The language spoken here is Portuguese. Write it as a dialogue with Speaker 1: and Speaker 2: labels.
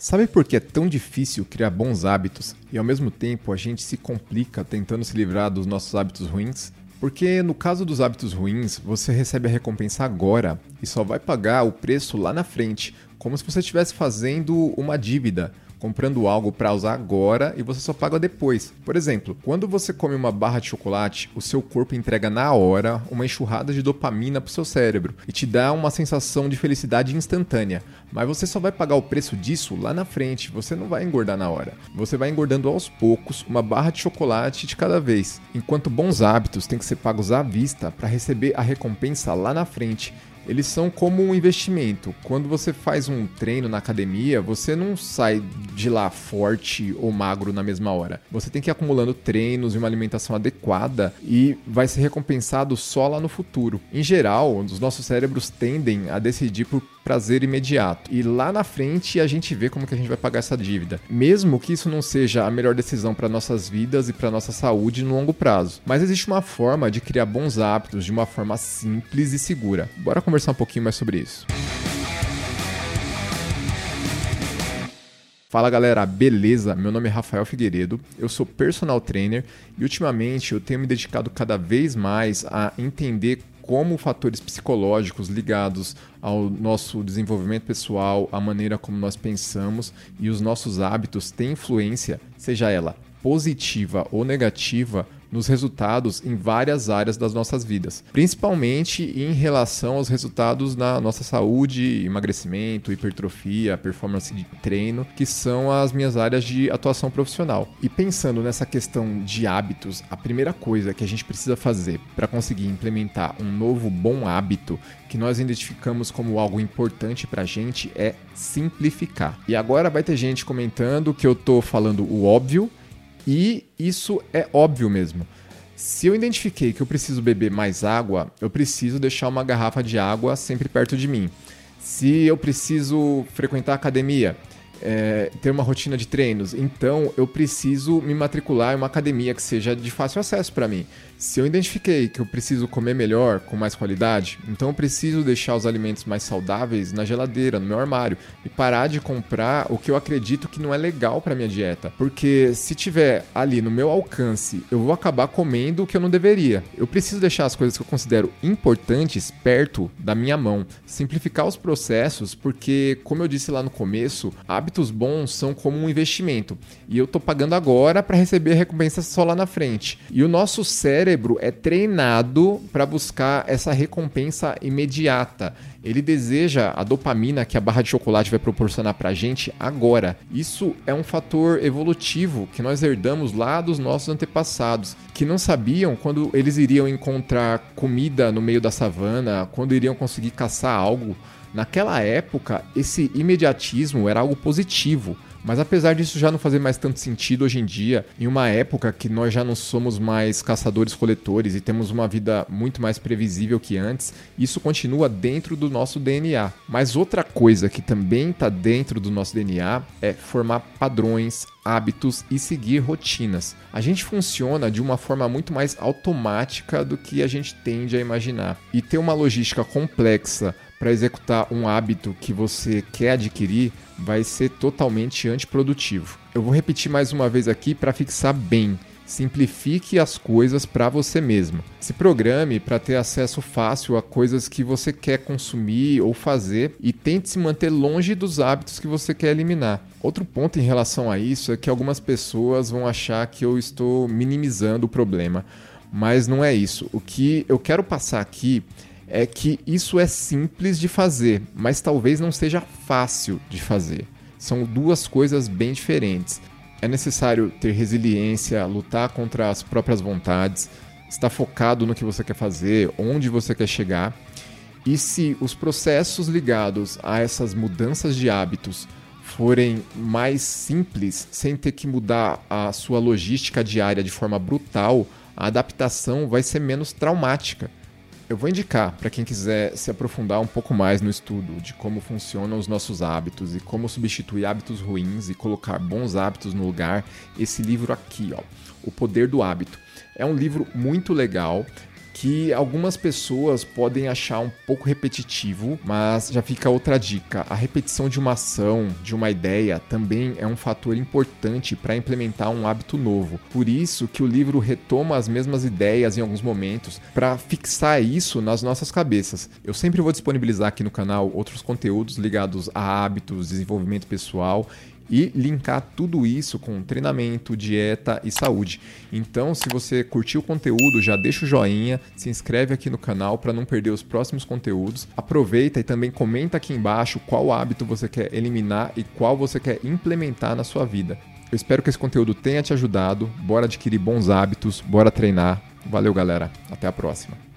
Speaker 1: Sabe por que é tão difícil criar bons hábitos e ao mesmo tempo a gente se complica tentando se livrar dos nossos hábitos ruins? Porque no caso dos hábitos ruins, você recebe a recompensa agora e só vai pagar o preço lá na frente, como se você estivesse fazendo uma dívida, comprando algo para usar agora e você só paga depois. Por exemplo, quando você come uma barra de chocolate, o seu corpo entrega na hora uma enxurrada de dopamina para o seu cérebro e te dá uma sensação de felicidade instantânea. Mas você só vai pagar o preço disso lá na frente, você não vai engordar na hora. Você vai engordando aos poucos, uma barra de chocolate de cada vez. Enquanto bons hábitos têm que ser pagos à vista para receber a recompensa lá na frente eles são como um investimento. Quando você faz um treino na academia, você não sai de lá forte ou magro na mesma hora. Você tem que ir acumulando treinos e uma alimentação adequada e vai ser recompensado só lá no futuro. Em geral, os nossos cérebros tendem a decidir por prazer imediato. E lá na frente a gente vê como que a gente vai pagar essa dívida. Mesmo que isso não seja a melhor decisão para nossas vidas e para nossa saúde no longo prazo. Mas existe uma forma de criar bons hábitos de uma forma simples e segura. Bora conversar um pouquinho mais sobre isso. Fala galera, beleza? Meu nome é Rafael Figueiredo, eu sou personal trainer e ultimamente eu tenho me dedicado cada vez mais a entender como fatores psicológicos ligados ao nosso desenvolvimento pessoal, a maneira como nós pensamos e os nossos hábitos têm influência, seja ela positiva ou negativa, nos resultados em várias áreas das nossas vidas, principalmente em relação aos resultados na nossa saúde, emagrecimento, hipertrofia, performance de treino, que são as minhas áreas de atuação profissional. E pensando nessa questão de hábitos, a primeira coisa que a gente precisa fazer para conseguir implementar um novo bom hábito que nós identificamos como algo importante para a gente é simplificar. E agora vai ter gente comentando que eu estou falando o óbvio, e isso é óbvio mesmo. Se eu identifiquei que eu preciso beber mais água, eu preciso deixar uma garrafa de água sempre perto de mim. Se eu preciso frequentar a academia, é, ter uma rotina de treinos, então eu preciso me matricular em uma academia que seja de fácil acesso para mim. Se eu identifiquei que eu preciso comer melhor, com mais qualidade, então eu preciso deixar os alimentos mais saudáveis na geladeira, no meu armário e parar de comprar o que eu acredito que não é legal para minha dieta, porque se tiver ali no meu alcance, eu vou acabar comendo o que eu não deveria. Eu preciso deixar as coisas que eu considero importantes perto da minha mão, simplificar os processos, porque como eu disse lá no começo, hábitos bons são como um investimento e eu tô pagando agora para receber a recompensa só lá na frente. E o nosso cérebro é treinado para buscar essa recompensa imediata. Ele deseja a dopamina que a barra de chocolate vai proporcionar para a gente agora. Isso é um fator evolutivo que nós herdamos lá dos nossos antepassados, que não sabiam quando eles iriam encontrar comida no meio da savana, quando iriam conseguir caçar algo. Naquela época, esse imediatismo era algo positivo. Mas apesar disso já não fazer mais tanto sentido hoje em dia, em uma época que nós já não somos mais caçadores-coletores e temos uma vida muito mais previsível que antes, isso continua dentro do nosso DNA. Mas outra coisa que também está dentro do nosso DNA é formar padrões, hábitos e seguir rotinas. A gente funciona de uma forma muito mais automática do que a gente tende a imaginar. E ter uma logística complexa para executar um hábito que você quer adquirir vai ser totalmente antiprodutivo. Eu vou repetir mais uma vez aqui para fixar bem. Simplifique as coisas para você mesmo. Se programe para ter acesso fácil a coisas que você quer consumir ou fazer e tente se manter longe dos hábitos que você quer eliminar. Outro ponto em relação a isso é que algumas pessoas vão achar que eu estou minimizando o problema, mas não é isso. O que eu quero passar aqui é que isso é simples de fazer, mas talvez não seja fácil de fazer. São duas coisas bem diferentes. É necessário ter resiliência, lutar contra as próprias vontades, estar focado no que você quer fazer, onde você quer chegar. E se os processos ligados a essas mudanças de hábitos forem mais simples, sem ter que mudar a sua logística diária de forma brutal, a adaptação vai ser menos traumática eu vou indicar para quem quiser se aprofundar um pouco mais no estudo de como funcionam os nossos hábitos e como substituir hábitos ruins e colocar bons hábitos no lugar, esse livro aqui, ó, O Poder do Hábito. É um livro muito legal que algumas pessoas podem achar um pouco repetitivo, mas já fica outra dica. A repetição de uma ação, de uma ideia, também é um fator importante para implementar um hábito novo. Por isso que o livro retoma as mesmas ideias em alguns momentos para fixar isso nas nossas cabeças. Eu sempre vou disponibilizar aqui no canal outros conteúdos ligados a hábitos, desenvolvimento pessoal e linkar tudo isso com treinamento, dieta e saúde. Então, se você curtiu o conteúdo, já deixa o joinha, se inscreve aqui no canal para não perder os próximos conteúdos. Aproveita e também comenta aqui embaixo qual hábito você quer eliminar e qual você quer implementar na sua vida. Eu espero que esse conteúdo tenha te ajudado. Bora adquirir bons hábitos, bora treinar. Valeu, galera. Até a próxima.